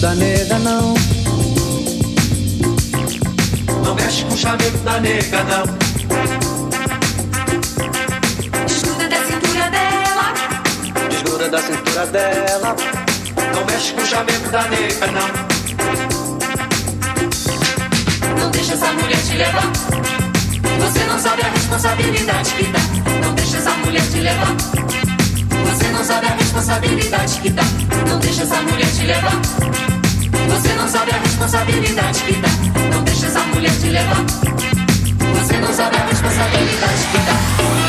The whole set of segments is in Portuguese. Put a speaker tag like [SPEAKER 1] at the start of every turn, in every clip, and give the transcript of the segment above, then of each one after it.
[SPEAKER 1] da
[SPEAKER 2] nega, não. Não mexe com o chameiro da nega, não.
[SPEAKER 3] Desgruda da cintura dela.
[SPEAKER 2] Desgruda da cintura dela. Não mexe com o chameiro da nega, não.
[SPEAKER 3] Não deixa essa mulher te levar. Você não sabe a responsabilidade que dá. Não deixa essa mulher te levar. Você não sabe a responsabilidade que dá. Não deixa essa mulher te levar. Você não sabe a responsabilidade que dá. Não deixa essa mulher te levar. Você não sabe a responsabilidade que dá.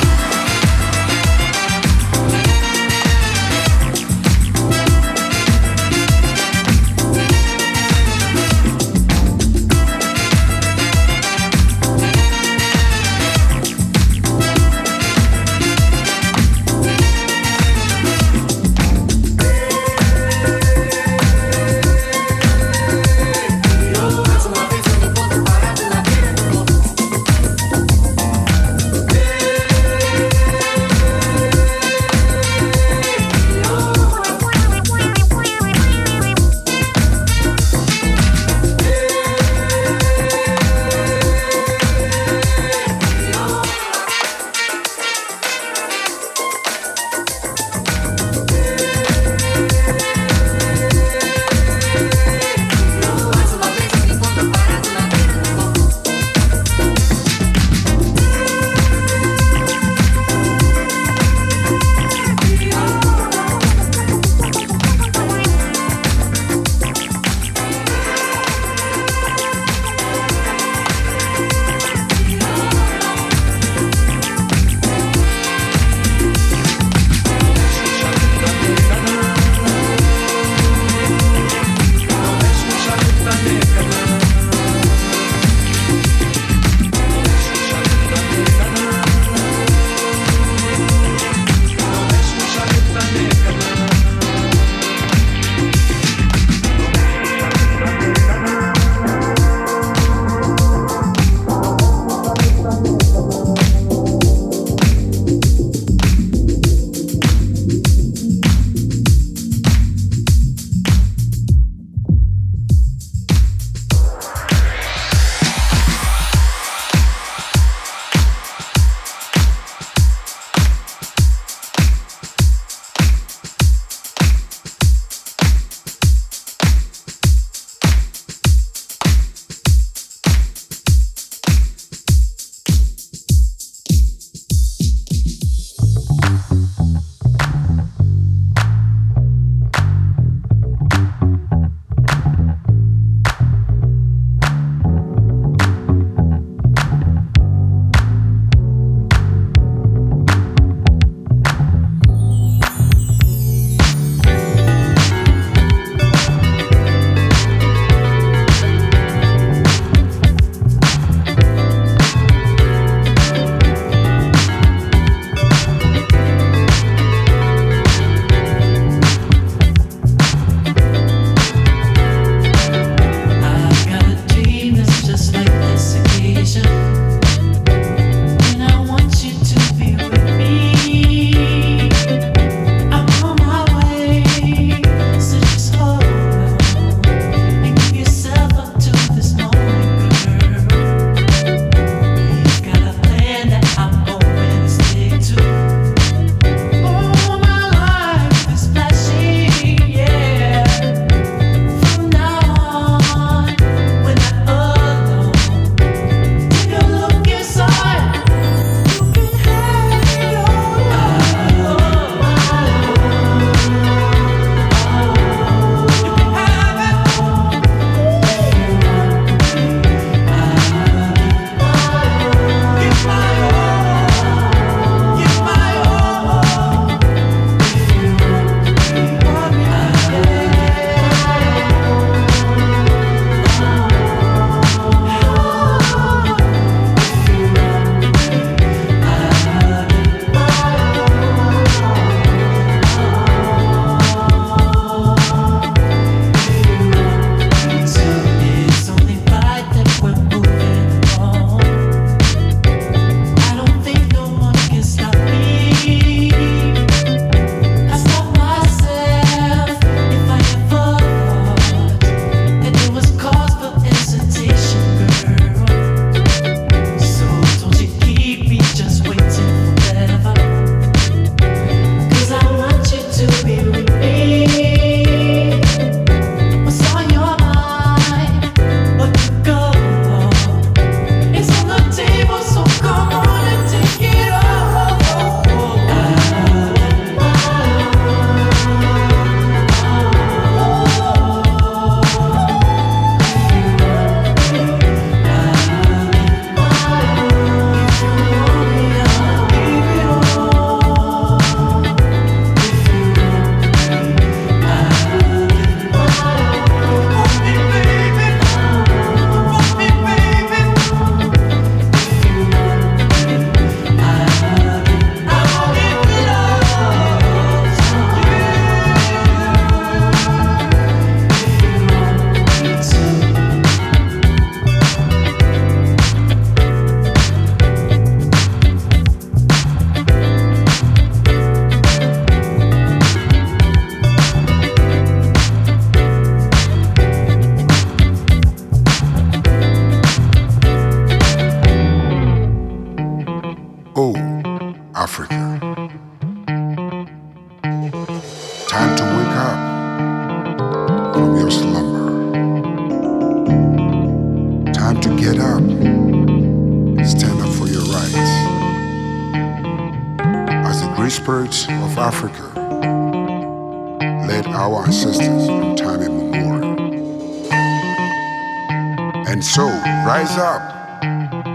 [SPEAKER 4] So, rise up,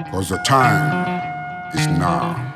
[SPEAKER 4] because the time is now.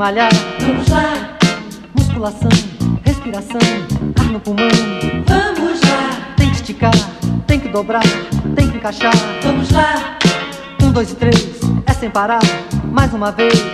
[SPEAKER 2] Malhar. Vamos lá. Musculação, respiração, ar no pulmão. Vamos lá. Tem que esticar, tem que dobrar, tem que encaixar. Vamos lá. Um, dois e três, é sem parar. Mais uma vez.